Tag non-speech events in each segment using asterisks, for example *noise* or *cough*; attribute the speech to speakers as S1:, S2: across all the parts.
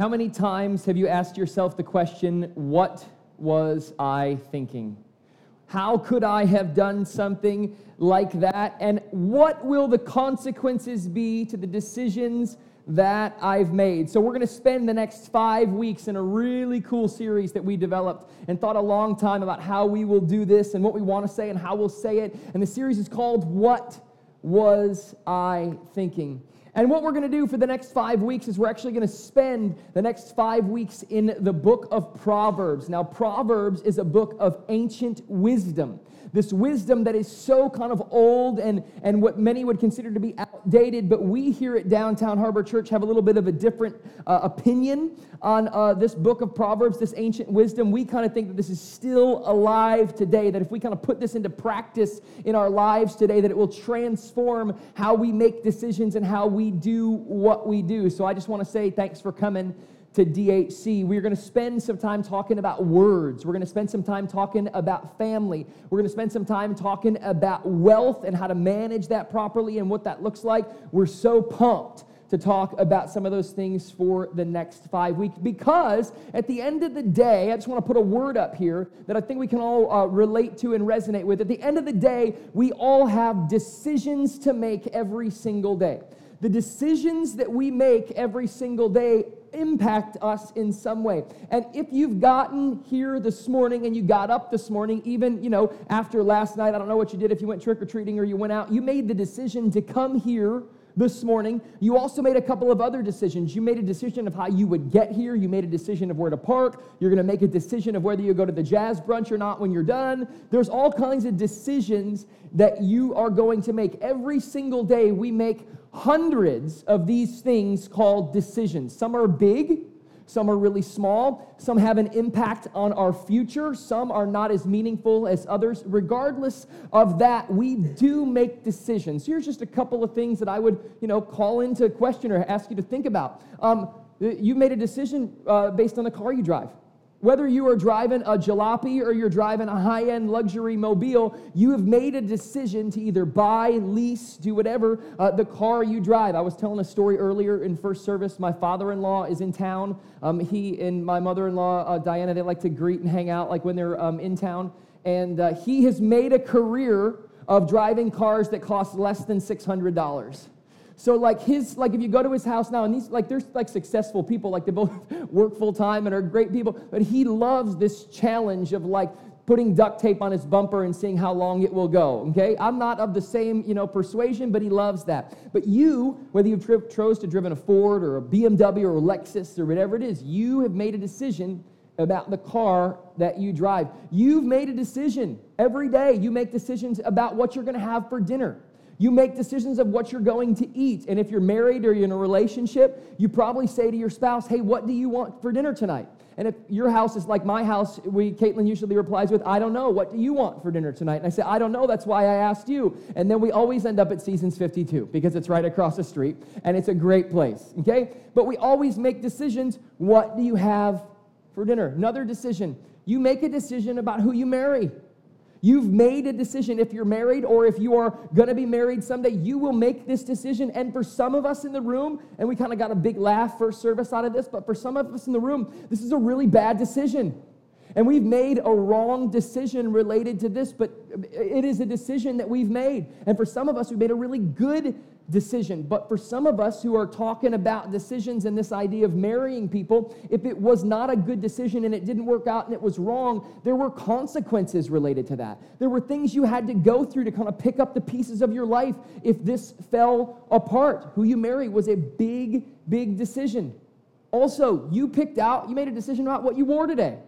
S1: How many times have you asked yourself the question, What was I thinking? How could I have done something like that? And what will the consequences be to the decisions that I've made? So, we're going to spend the next five weeks in a really cool series that we developed and thought a long time about how we will do this and what we want to say and how we'll say it. And the series is called What Was I Thinking? And what we're going to do for the next five weeks is we're actually going to spend the next five weeks in the book of Proverbs. Now, Proverbs is a book of ancient wisdom this wisdom that is so kind of old and, and what many would consider to be outdated, but we here at Downtown Harbor Church have a little bit of a different uh, opinion on uh, this book of Proverbs, this ancient wisdom. We kind of think that this is still alive today, that if we kind of put this into practice in our lives today, that it will transform how we make decisions and how we do what we do. So I just want to say thanks for coming to DHC. We're going to spend some time talking about words. We're going to spend some time talking about family. We're going to spend some time talking about wealth and how to manage that properly and what that looks like. We're so pumped to talk about some of those things for the next five weeks because at the end of the day, I just want to put a word up here that I think we can all uh, relate to and resonate with. At the end of the day, we all have decisions to make every single day. The decisions that we make every single day impact us in some way. And if you've gotten here this morning and you got up this morning, even, you know, after last night, I don't know what you did if you went trick or treating or you went out, you made the decision to come here this morning. You also made a couple of other decisions. You made a decision of how you would get here. You made a decision of where to park. You're going to make a decision of whether you go to the jazz brunch or not when you're done. There's all kinds of decisions that you are going to make. Every single day, we make hundreds of these things called decisions. Some are big, some are really small, some have an impact on our future, some are not as meaningful as others. Regardless of that, we do make decisions. Here's just a couple of things that I would, you know, call into question or ask you to think about. Um, you made a decision uh, based on the car you drive. Whether you are driving a jalopy or you're driving a high end luxury mobile, you have made a decision to either buy, lease, do whatever uh, the car you drive. I was telling a story earlier in first service. My father in law is in town. Um, he and my mother in law, uh, Diana, they like to greet and hang out like when they're um, in town. And uh, he has made a career of driving cars that cost less than $600. So like his, like if you go to his house now, and these like they're like successful people, like they both *laughs* work full time and are great people, but he loves this challenge of like putting duct tape on his bumper and seeing how long it will go. Okay, I'm not of the same you know persuasion, but he loves that. But you, whether you've tri- chose to driven a Ford or a BMW or a Lexus or whatever it is, you have made a decision about the car that you drive. You've made a decision every day. You make decisions about what you're going to have for dinner. You make decisions of what you're going to eat. And if you're married or you're in a relationship, you probably say to your spouse, hey, what do you want for dinner tonight? And if your house is like my house, we Caitlin usually replies with, I don't know. What do you want for dinner tonight? And I say, I don't know. That's why I asked you. And then we always end up at Seasons 52 because it's right across the street and it's a great place. Okay? But we always make decisions. What do you have for dinner? Another decision. You make a decision about who you marry. You've made a decision. If you're married or if you are going to be married someday, you will make this decision. And for some of us in the room, and we kind of got a big laugh first service out of this, but for some of us in the room, this is a really bad decision. And we've made a wrong decision related to this, but it is a decision that we've made. And for some of us, we made a really good decision. But for some of us who are talking about decisions and this idea of marrying people, if it was not a good decision and it didn't work out and it was wrong, there were consequences related to that. There were things you had to go through to kind of pick up the pieces of your life if this fell apart. Who you marry was a big, big decision. Also, you picked out, you made a decision about what you wore today.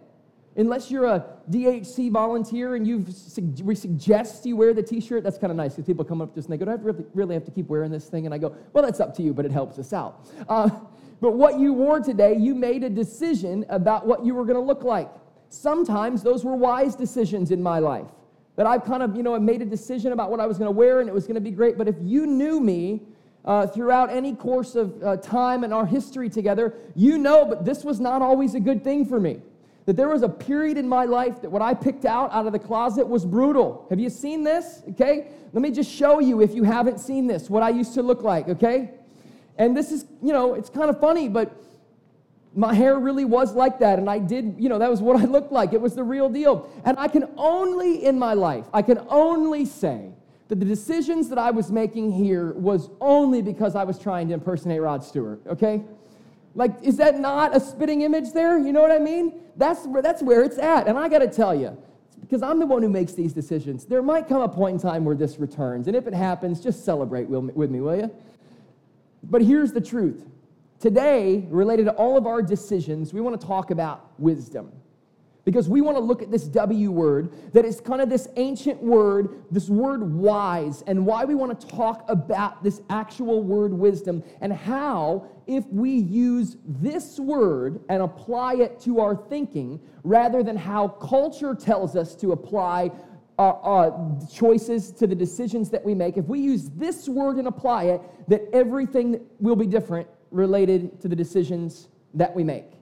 S1: Unless you're a DHC volunteer and you we suggest you wear the T-shirt, that's kind of nice because people come up to us and they go, "Do I really, really have to keep wearing this thing?" And I go, "Well, that's up to you, but it helps us out." Uh, but what you wore today, you made a decision about what you were going to look like. Sometimes those were wise decisions in my life that I've kind of, you know, made a decision about what I was going to wear and it was going to be great. But if you knew me uh, throughout any course of uh, time in our history together, you know, but this was not always a good thing for me that there was a period in my life that what I picked out out of the closet was brutal. Have you seen this? Okay? Let me just show you if you haven't seen this, what I used to look like, okay? And this is, you know, it's kind of funny, but my hair really was like that and i did you know that was what *laughs* i looked like it was the real deal and i can only in my life i can only say that the decisions that i was making here was only because i was trying to impersonate rod stewart okay like is that not a spitting image there? You know what i mean? That's where that's where it's at. And i got to tell you because i'm the one who makes these decisions. There might come a point in time where this returns and if it happens just celebrate with me will you but here's the truth. Today, related to all of our decisions, we want to talk about wisdom. Because we want to look at this W word that is kind of this ancient word, this word wise, and why we want to talk about this actual word wisdom and how, if we use this word and apply it to our thinking, rather than how culture tells us to apply uh, uh, choices to the decisions that we make, if we use this word and apply it, that everything will be different related to the decisions that we make.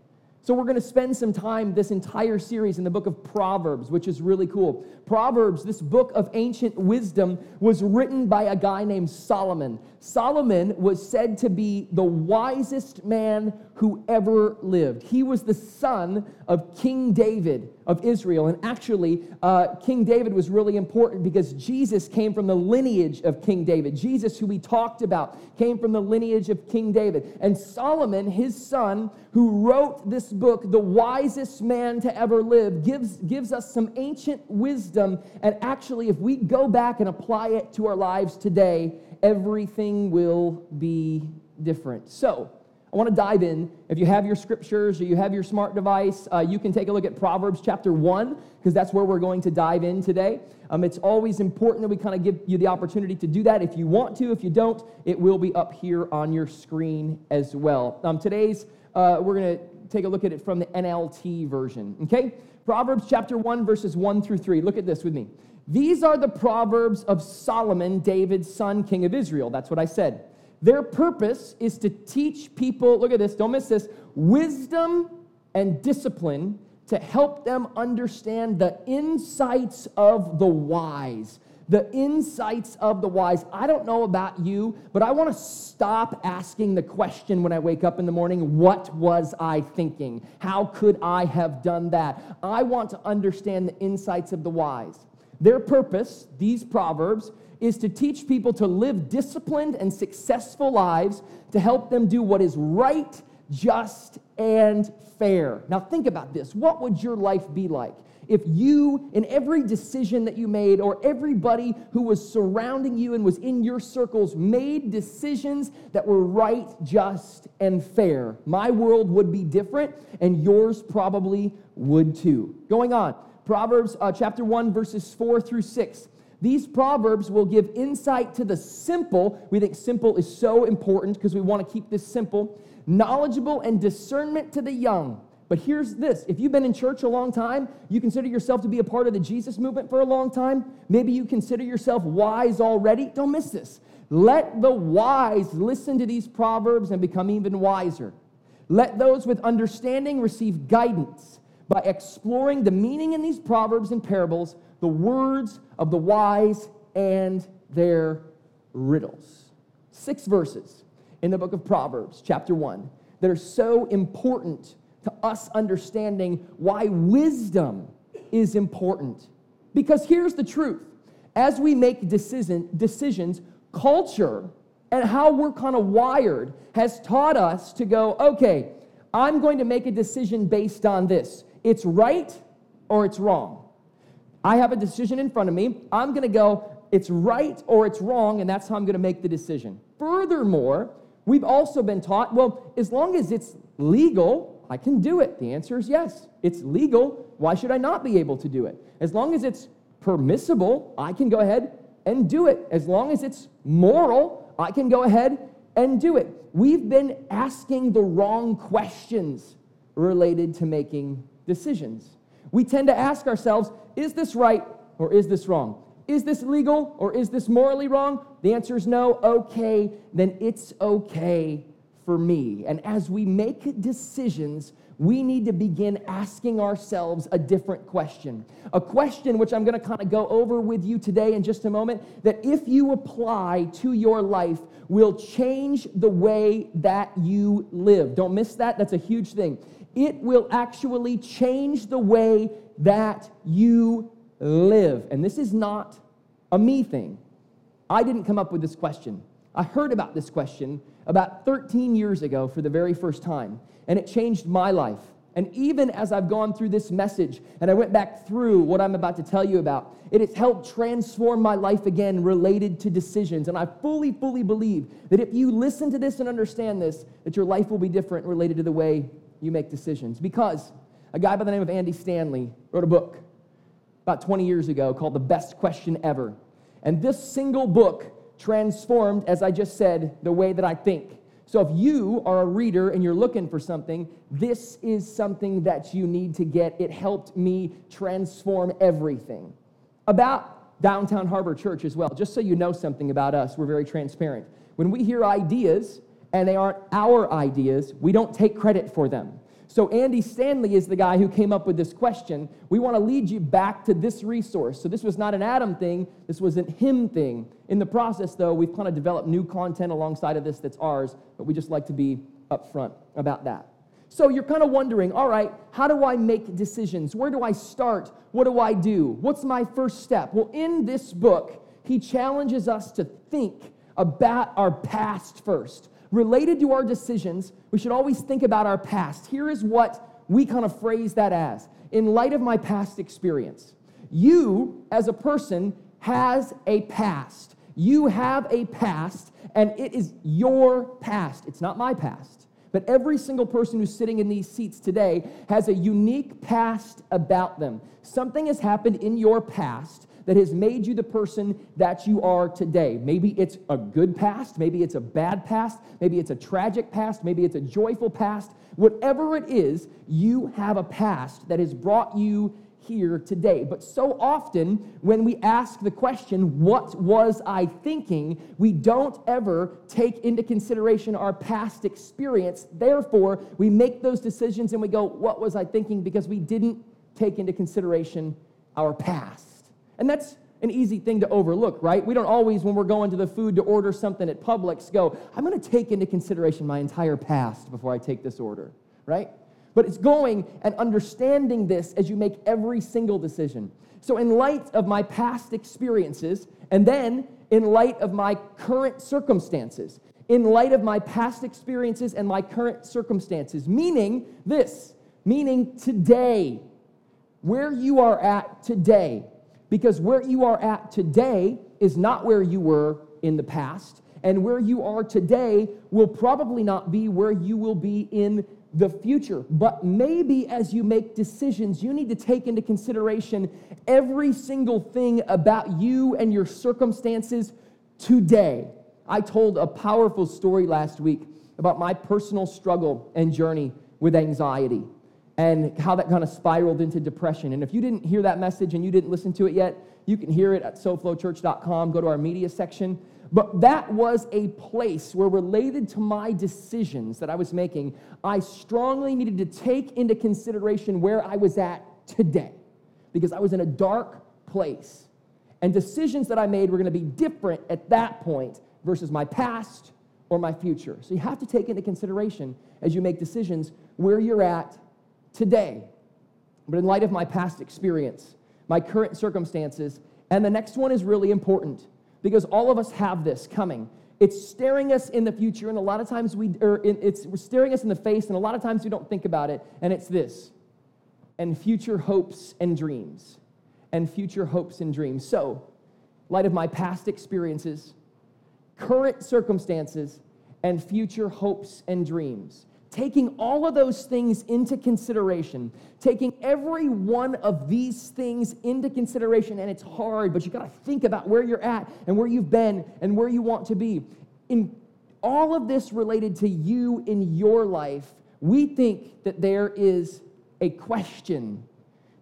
S1: So, we're going to spend some time this entire series in the book of Proverbs, which is really cool. Proverbs, this book of ancient wisdom, was written by a guy named Solomon. Solomon was said to be the wisest man who ever lived. He was the son of King David of Israel. And actually, uh, King David was really important because Jesus came from the lineage of King David. Jesus, who we talked about, came from the lineage of King David. And Solomon, his son, who wrote this book, The Wisest Man to Ever Live, gives, gives us some ancient wisdom. And actually, if we go back and apply it to our lives today, everything will be different. So, I want to dive in. If you have your scriptures or you have your smart device, uh, you can take a look at Proverbs chapter 1, because that's where we're going to dive in today. Um, it's always important that we kind of give you the opportunity to do that if you want to. If you don't, it will be up here on your screen as well. Um, today's, uh, we're going to take a look at it from the NLT version, okay? Proverbs chapter 1, verses 1 through 3. Look at this with me. These are the Proverbs of Solomon, David's son, king of Israel. That's what I said. Their purpose is to teach people, look at this, don't miss this, wisdom and discipline to help them understand the insights of the wise. The insights of the wise. I don't know about you, but I want to stop asking the question when I wake up in the morning what was I thinking? How could I have done that? I want to understand the insights of the wise. Their purpose, these proverbs, is to teach people to live disciplined and successful lives to help them do what is right, just, and fair. Now, think about this. What would your life be like if you, in every decision that you made, or everybody who was surrounding you and was in your circles, made decisions that were right, just, and fair? My world would be different, and yours probably would too. Going on, Proverbs uh, chapter 1, verses 4 through 6. These proverbs will give insight to the simple. We think simple is so important because we want to keep this simple. Knowledgeable and discernment to the young. But here's this if you've been in church a long time, you consider yourself to be a part of the Jesus movement for a long time, maybe you consider yourself wise already. Don't miss this. Let the wise listen to these proverbs and become even wiser. Let those with understanding receive guidance by exploring the meaning in these proverbs and parables the words of the wise and their riddles. Six verses in the book of Proverbs, chapter 1, that are so important to us understanding why wisdom is important. Because here's the truth as we make decision, decisions, culture and how we're kind of wired has taught us to go, okay, I'm going to make a decision based on this. It's right or it's wrong. I have a decision in front of me. I'm going to go, it's right or it's wrong, and that's how I'm going to make the decision. Furthermore, we've also been taught well, as long as it's legal, I can do it. The answer is yes. It's legal. Why should I not be able to do it? As long as it's permissible, I can go ahead and do it. As long as it's moral, I can go ahead and do it. We've been asking the wrong questions related to making decisions. We tend to ask ourselves, is this right or is this wrong? Is this legal or is this morally wrong? The answer is no. Okay, then it's okay for me. And as we make decisions, we need to begin asking ourselves a different question. A question which I'm going to kind of go over with you today in just a moment that if you apply to your life will change the way that you live. Don't miss that. That's a huge thing. It will actually change the way that you live. And this is not a me thing. I didn't come up with this question. I heard about this question about 13 years ago for the very first time, and it changed my life. And even as I've gone through this message and I went back through what I'm about to tell you about, it has helped transform my life again related to decisions. And I fully, fully believe that if you listen to this and understand this, that your life will be different related to the way you make decisions. Because a guy by the name of Andy Stanley wrote a book about 20 years ago called The Best Question Ever. And this single book transformed, as I just said, the way that I think. So if you are a reader and you're looking for something, this is something that you need to get. It helped me transform everything. About Downtown Harbor Church as well, just so you know something about us, we're very transparent. When we hear ideas and they aren't our ideas, we don't take credit for them. So, Andy Stanley is the guy who came up with this question. We want to lead you back to this resource. So, this was not an Adam thing, this was an him thing. In the process, though, we've kind of developed new content alongside of this that's ours, but we just like to be upfront about that. So, you're kind of wondering all right, how do I make decisions? Where do I start? What do I do? What's my first step? Well, in this book, he challenges us to think about our past first related to our decisions, we should always think about our past. Here is what we kind of phrase that as in light of my past experience. You, as a person, has a past. You have a past, and it is your past. It's not my past. But every single person who's sitting in these seats today has a unique past about them. Something has happened in your past that has made you the person that you are today. Maybe it's a good past, maybe it's a bad past, maybe it's a tragic past, maybe it's a joyful past. Whatever it is, you have a past that has brought you here today. But so often, when we ask the question, What was I thinking? we don't ever take into consideration our past experience. Therefore, we make those decisions and we go, What was I thinking? because we didn't take into consideration our past. And that's an easy thing to overlook, right? We don't always, when we're going to the food to order something at Publix, go, I'm going to take into consideration my entire past before I take this order, right? But it's going and understanding this as you make every single decision. So, in light of my past experiences, and then in light of my current circumstances, in light of my past experiences and my current circumstances, meaning this, meaning today, where you are at today, because where you are at today is not where you were in the past, and where you are today will probably not be where you will be in the future. But maybe as you make decisions, you need to take into consideration every single thing about you and your circumstances today. I told a powerful story last week about my personal struggle and journey with anxiety and how that kind of spiraled into depression. And if you didn't hear that message and you didn't listen to it yet, you can hear it at soflowchurch.com. Go to our media section. But that was a place where, related to my decisions that I was making, I strongly needed to take into consideration where I was at today because I was in a dark place. And decisions that I made were going to be different at that point versus my past or my future. So you have to take into consideration as you make decisions where you're at today. But in light of my past experience, my current circumstances, and the next one is really important because all of us have this coming. It's staring us in the future, and a lot of times we, er, or it's staring us in the face, and a lot of times we don't think about it, and it's this and future hopes and dreams. And future hopes and dreams. So, light of my past experiences, current circumstances, and future hopes and dreams taking all of those things into consideration, taking every one of these things into consideration, and it's hard, but you got to think about where you're at and where you've been and where you want to be. In all of this related to you in your life, we think that there is a question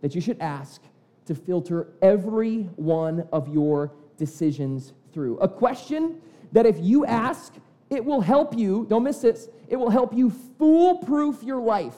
S1: that you should ask to filter every one of your decisions through. A question that if you ask, it will help you, don't miss this, it will help you foolproof your life,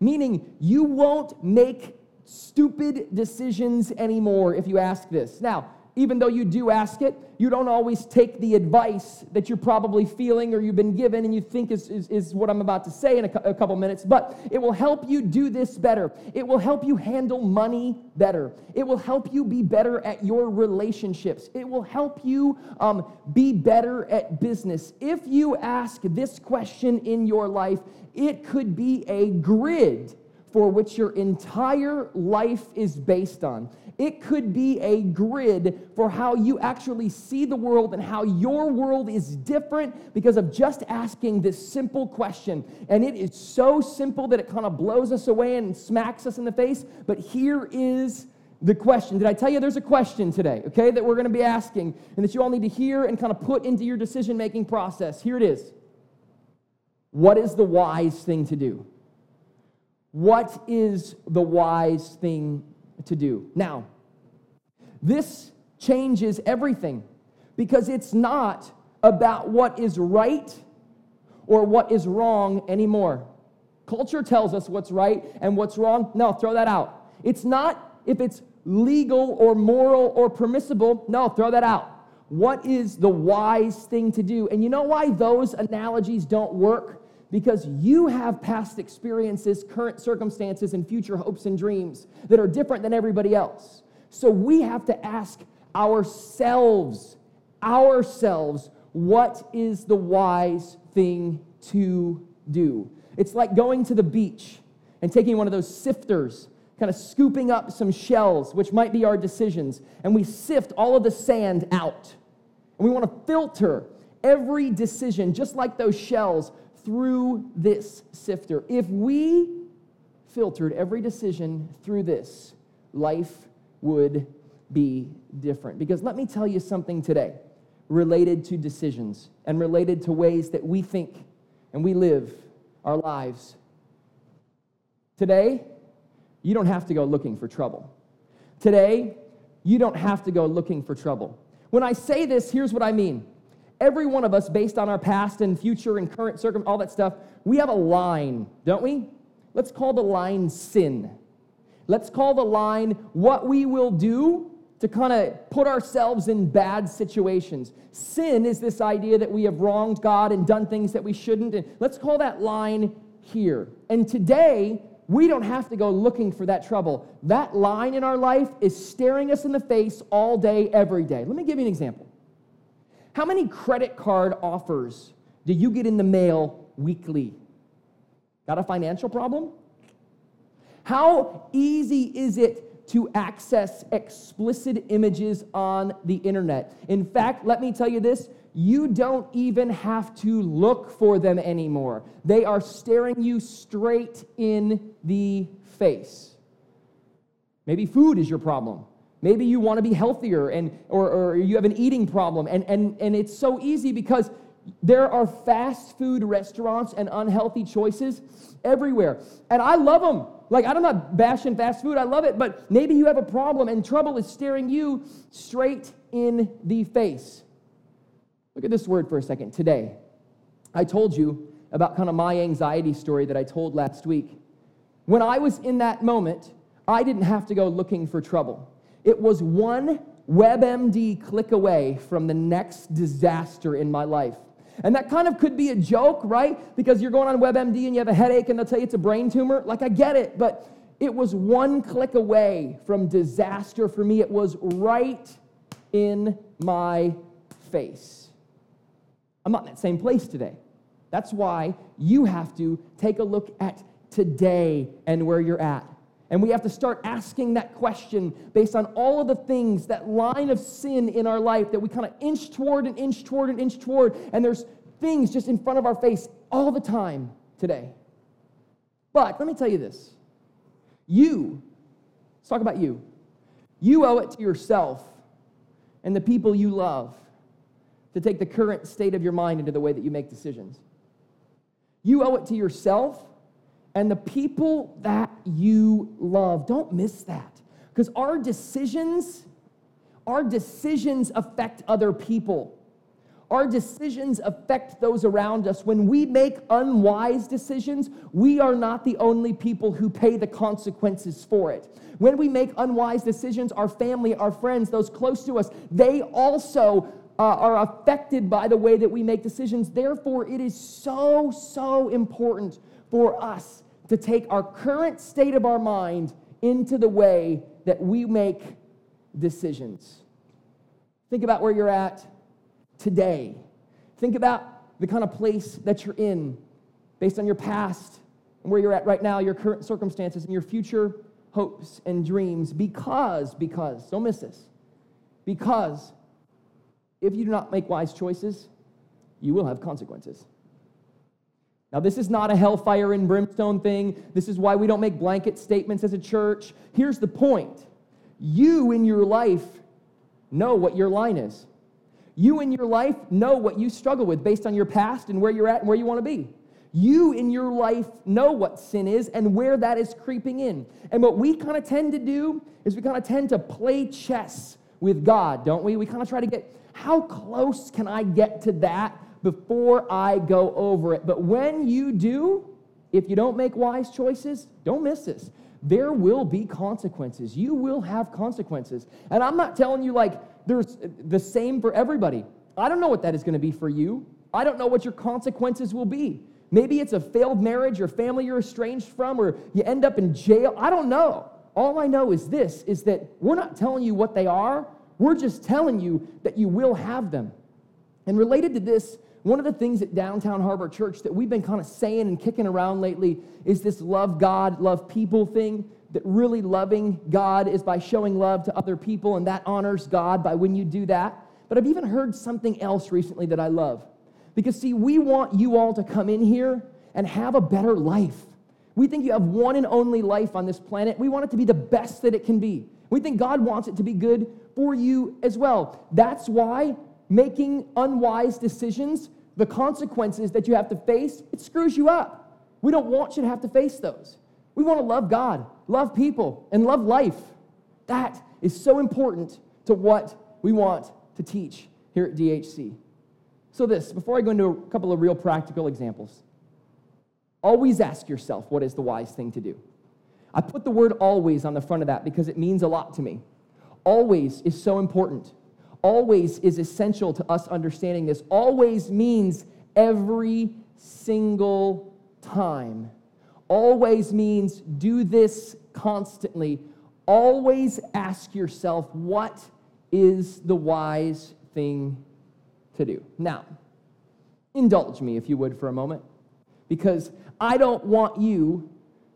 S1: meaning you won't make stupid decisions anymore if you ask this. Now, even though you do ask it, you don't always take the advice that you're probably feeling or you've been given and you think is, is, is what I'm about to say in a, a, couple minutes, but it will help you do this better. It will help you handle money better. It will help you be better at your relationships. It will help you um, be better at business. If you ask this question in your life, it could be a grid for which your entire life is based on. It could be a grid for how you actually see the world and how your world is different because of just asking this simple question. And it is so simple that it kind of blows us away and smacks us in the face. But here is the question. Did I tell you there's a question today, okay, that we're going to be asking and that you all need to hear and kind of put into your decision making process? Here it is What is the wise thing to do? What is the wise thing to do? Now, this changes everything because it's not about what is right or what is wrong anymore. Culture tells us what's right and what's wrong. No, throw that out. It's not if it's legal or moral or permissible. No, throw that out. What is the wise thing to do? And you know why those analogies don't work? Because you have past experiences, current circumstances, and future hopes and dreams that are different than everybody else. So we have to ask ourselves, ourselves, what is the wise thing to do? It's like going to the beach and taking one of those sifters, kind of scooping up some shells, which might be our decisions, and we sift all of the sand out. And we want to filter every decision, just like those shells, through this sifter. If we filtered every decision through this, life would be different. Because let me tell you something today related to decisions and related to ways that we think and we live our lives. Today, you don't have to go looking for trouble. Today, you don't have to go looking for trouble. When I say this, here's what I mean every one of us, based on our past and future and current circum, all that stuff, we have a line, don't we? Let's call the line sin. Let's call the line what we will do to kind of put ourselves in bad situations. Sin is this idea that we have wronged God and done things that we shouldn't. And let's call that line here. And today, we don't have to go looking for that trouble. That line in our life is staring us in the face all day, every day. Let me give you an example. How many credit card offers do you get in the mail weekly? Got a financial problem? How easy is it to access explicit images on the internet? In fact, let me tell you this you don't even have to look for them anymore. They are staring you straight in the face. Maybe food is your problem. Maybe you want to be healthier and, or, or you have an eating problem. And, and, and it's so easy because there are fast food restaurants and unhealthy choices everywhere. And I love them. Like, I'm not bashing fast food, I love it, but maybe you have a problem and trouble is staring you straight in the face. Look at this word for a second. Today, I told you about kind of my anxiety story that I told last week. When I was in that moment, I didn't have to go looking for trouble. It was one WebMD click away from the next disaster in my life. And that kind of could be a joke, right? Because you're going on WebMD and you have a headache and they'll tell you it's a brain tumor. Like, I get it, but it was one click away from disaster for me. It was right in my face. I'm not in that same place today. That's why you have to take a look at today and where you're at. And we have to start asking that question based on all of the things, that line of sin in our life that we kind of inch toward and inch toward and inch toward. And there's things just in front of our face all the time today. But let me tell you this you, let's talk about you. You owe it to yourself and the people you love to take the current state of your mind into the way that you make decisions. You owe it to yourself and the people that you love. Don't miss that. Because our decisions, our decisions affect other people. Our decisions affect those around us. When we make unwise decisions, we are not the only people who pay the consequences for it. When we make unwise decisions, our family, our friends, those close to us, they also uh, are affected by the way that we make decisions. Therefore, it is so, so important for us to take our current state of our mind into the way that we make decisions. Think about where you're at today. Think about the kind of place that you're in based on your past and where you're at right now, your current circumstances, and your future hopes and dreams. Because, because, don't miss this, because if you do not make wise choices, you will have consequences. Now, this is not a hellfire and brimstone thing. This is why we don't make blanket statements as a church. Here's the point you in your life know what your line is. You in your life know what you struggle with based on your past and where you're at and where you want to be. You in your life know what sin is and where that is creeping in. And what we kind of tend to do is we kind of tend to play chess with God, don't we? We kind of try to get how close can I get to that before I go over it? But when you do, if you don't make wise choices, don't miss this. There will be consequences. You will have consequences. And I'm not telling you like there's the same for everybody. I don't know what that is going to be for you. I don't know what your consequences will be. Maybe it's a failed marriage or family you're estranged from or you end up in jail. I don't know. All I know is this is that we're not telling you what they are. We're just telling you that you will have them. And related to this, one of the things at Downtown Harbor Church that we've been kind of saying and kicking around lately is this love God, love people thing that really loving God is by showing love to other people, and that honors God by when you do that. But I've even heard something else recently that I love. Because, see, we want you all to come in here and have a better life. We think you have one and only life on this planet. We want it to be the best that it can be. We think God wants it to be good for you as well. That's why making unwise decisions, the consequences that you have to face, it screws you up. We don't want you to have to face those. We want to love God, love people, and love life. That is so important to what we want to teach here at DHC. So, this, before I go into a couple of real practical examples, always ask yourself what is the wise thing to do. I put the word always on the front of that because it means a lot to me. Always is so important. Always is essential to us understanding this. Always means every single time. Always means do this constantly. Always ask yourself, what is the wise thing to do? Now, indulge me, if you would, for a moment, because I don't want you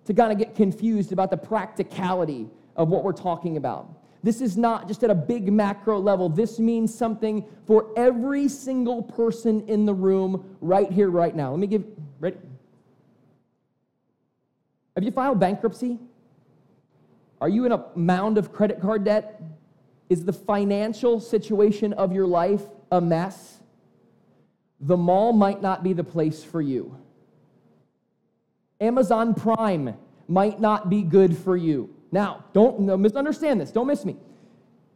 S1: to kind of get confused about the practicality of what we're talking about. This is not just at a big macro level. This means something for every single person in the room right here, right now. Let me give, ready? Have you filed bankruptcy? Are you in a mound of credit card debt? Is the financial situation of your life a mess? The mall might not be the place for you. Amazon Prime might not be good for you. Now, don't no, misunderstand this. Don't miss me.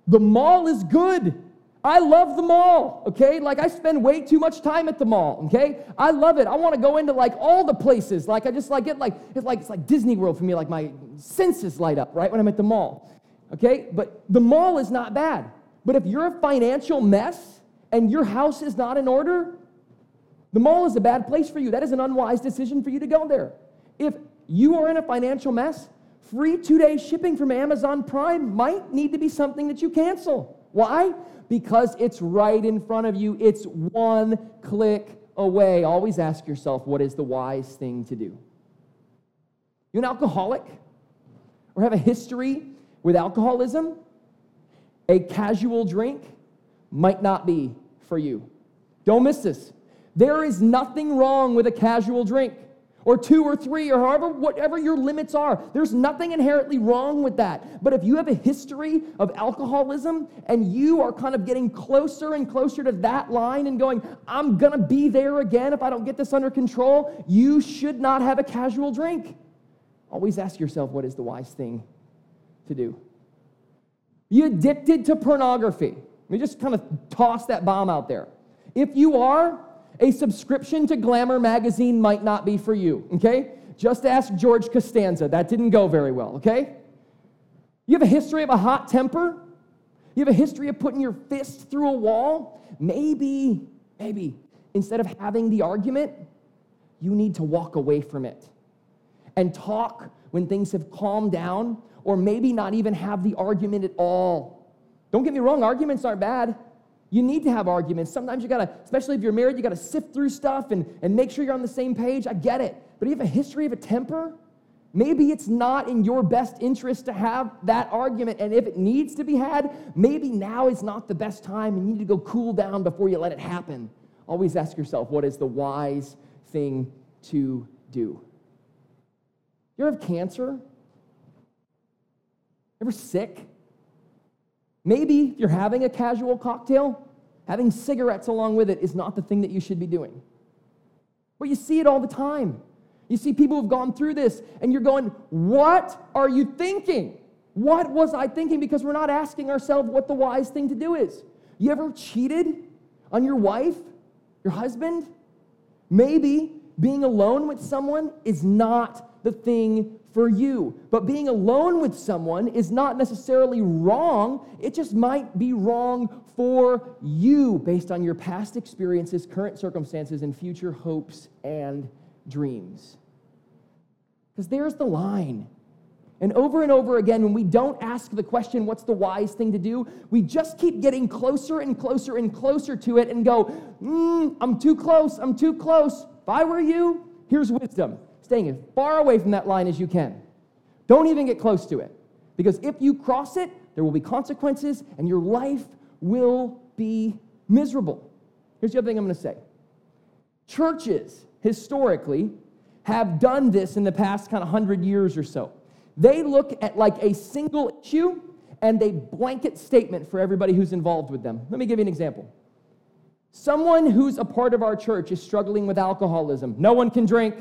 S1: The mall is good. I love the mall, okay? Like I spend way too much time at the mall, okay? I love it. I want to go into like all the places. Like I just like it like it's like it's like Disney World for me. Like my senses light up, right? When I'm at the mall. Okay? But the mall is not bad. But if you're a financial mess and your house is not in order, the mall is a bad place for you. That is an unwise decision for you to go there. If you are in a financial mess, free two day shipping from Amazon Prime might need to be something that you cancel. Why? because it's right in front of you. It's one click away. Always ask yourself, what is the wise thing to do? You an alcoholic or have a history with alcoholism? A casual drink might not be for you. Don't miss this. There is nothing wrong with a casual drink or two or three or however whatever your limits are. There's nothing inherently wrong with that. But if you have a history of alcoholism and you are kind of getting closer and closer to that line and going i'm going to be there again if i don't get this under control you should not have a casual drink. Always ask yourself what is the wise thing to do? You addicted to pornography. Let me just kind of toss that bomb out there. If you are, a subscription to Glamour magazine might not be for you, okay? Just ask George Costanza. That didn't go very well, okay? You have a history of a hot temper? You have a history of putting your fist through a wall? Maybe, maybe, instead of having the argument, you need to walk away from it and talk when things have calmed down, or maybe not even have the argument at all. Don't get me wrong, arguments aren't bad. You need to have arguments. Sometimes you gotta, especially if you're married, you gotta sift through stuff and, and make sure you're on the same page. I get it. But if you have a history of a temper, maybe it's not in your best interest to have that argument. And if it needs to be had, maybe now is not the best time and you need to go cool down before you let it happen. Always ask yourself, what is the wise thing to do? You ever have cancer? Ever sick? Maybe if you're having a casual cocktail, having cigarettes along with it is not the thing that you should be doing. But you see it all the time. You see people who've gone through this, and you're going, What are you thinking? What was I thinking? Because we're not asking ourselves what the wise thing to do is. You ever cheated on your wife, your husband? Maybe being alone with someone is not the thing for you. But being alone with someone is not necessarily wrong, it just might be wrong for you based on your past experiences, current circumstances, and future hopes and dreams. Because there's the line. And over and over again, when we don't ask the question, what's the wise thing to do, we just keep getting closer and closer and closer to it and go, mm, I'm too close, I'm too close. If I were you, here's wisdom staying as far away from that line as you can. Don't even get close to it. Because if you cross it, there will be consequences and your life will be miserable. Here's the other thing I'm going to say churches, historically, have done this in the past kind of 100 years or so. They look at like a single issue and a blanket statement for everybody who's involved with them. Let me give you an example. Someone who's a part of our church is struggling with alcoholism. No one can drink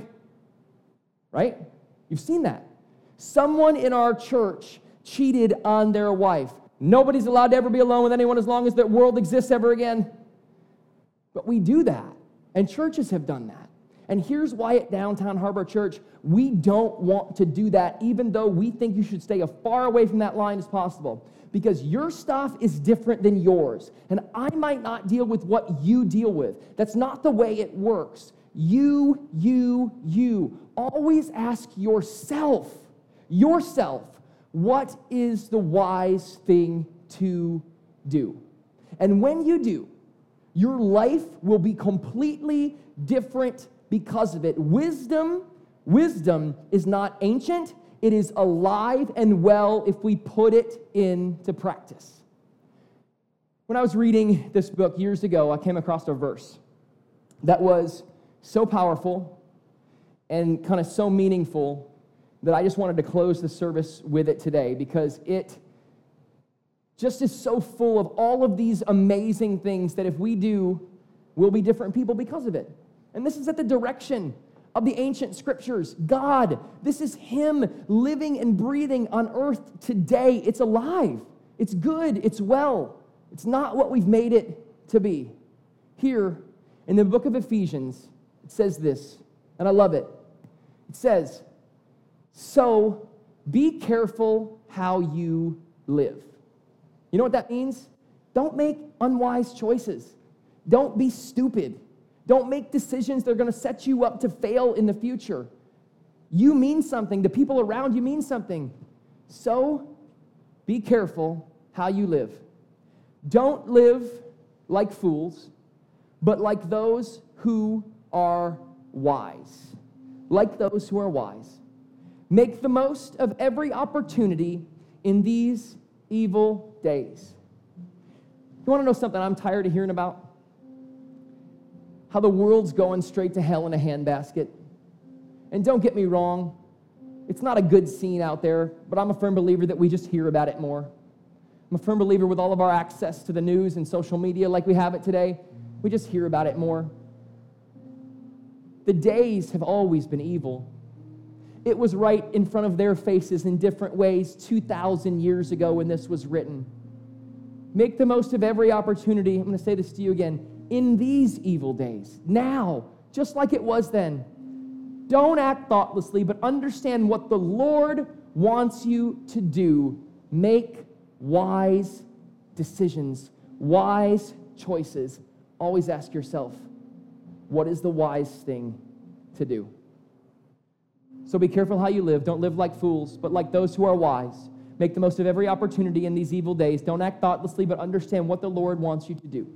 S1: right? You've seen that. Someone in our church cheated on their wife. Nobody's allowed to ever be alone with anyone as long as the world exists ever again. But we do that, and churches have done that. And here's why at Downtown Harbor Church, we don't want to do that, even though we think you should stay as far away from that line as possible. Because your stuff is different than yours. And I might not deal with what you deal with. That's not the way it works. You, you, you. Always ask yourself, yourself, what is the wise thing to do? And when you do, your life will be completely different because of it. Wisdom, wisdom is not ancient, it is alive and well if we put it into practice. When I was reading this book years ago, I came across a verse that was so powerful and kind of so meaningful that I just wanted to close the service with it today because it just is so full of all of these amazing things that if we do, we'll be different people because of it. And this is at the direction of the ancient scriptures. God, this is Him living and breathing on earth today. It's alive, it's good, it's well. It's not what we've made it to be. Here in the book of Ephesians, says this, and I love it. It says, So be careful how you live. You know what that means? Don't make unwise choices. Don't be stupid. Don't make decisions that are going to set you up to fail in the future. You mean something. The people around you mean something. So be careful how you live. Don't live like fools, but like those who are wise, like those who are wise. Make the most of every opportunity in these evil days. You want to know something I'm tired of hearing about? How the world's going straight to hell in a handbasket. And don't get me wrong, it's not a good scene out there, but I'm a firm believer that we just hear about it more. I'm a firm believer with all of our access to the news and social media like we have it today, we just hear about it more. The days have always been evil. It was right in front of their faces in different ways 2,000 years ago when this was written. Make the most of every opportunity. I'm going to say this to you again. in these evil days, now, just like it was then. Don't act thoughtlessly, but understand what the Lord wants you to do. Make wise decisions, wise choices. Always ask yourself, what is the wise thing to do? So be careful how you live. Don't live like fools, but like those who are wise. Make the most of every opportunity in these evil days. Don't act thoughtlessly, but understand what the Lord wants you to do.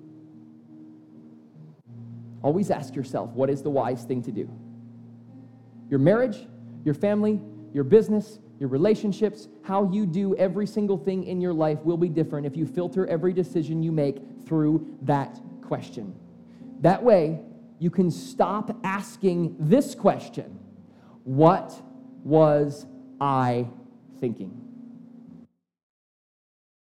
S1: Always ask yourself, what is the wise thing to do? Your marriage, your family, your business, your relationships, how you do every single thing in your life will be different if you filter every decision you make through that question. That way, you can stop asking this question What was I thinking?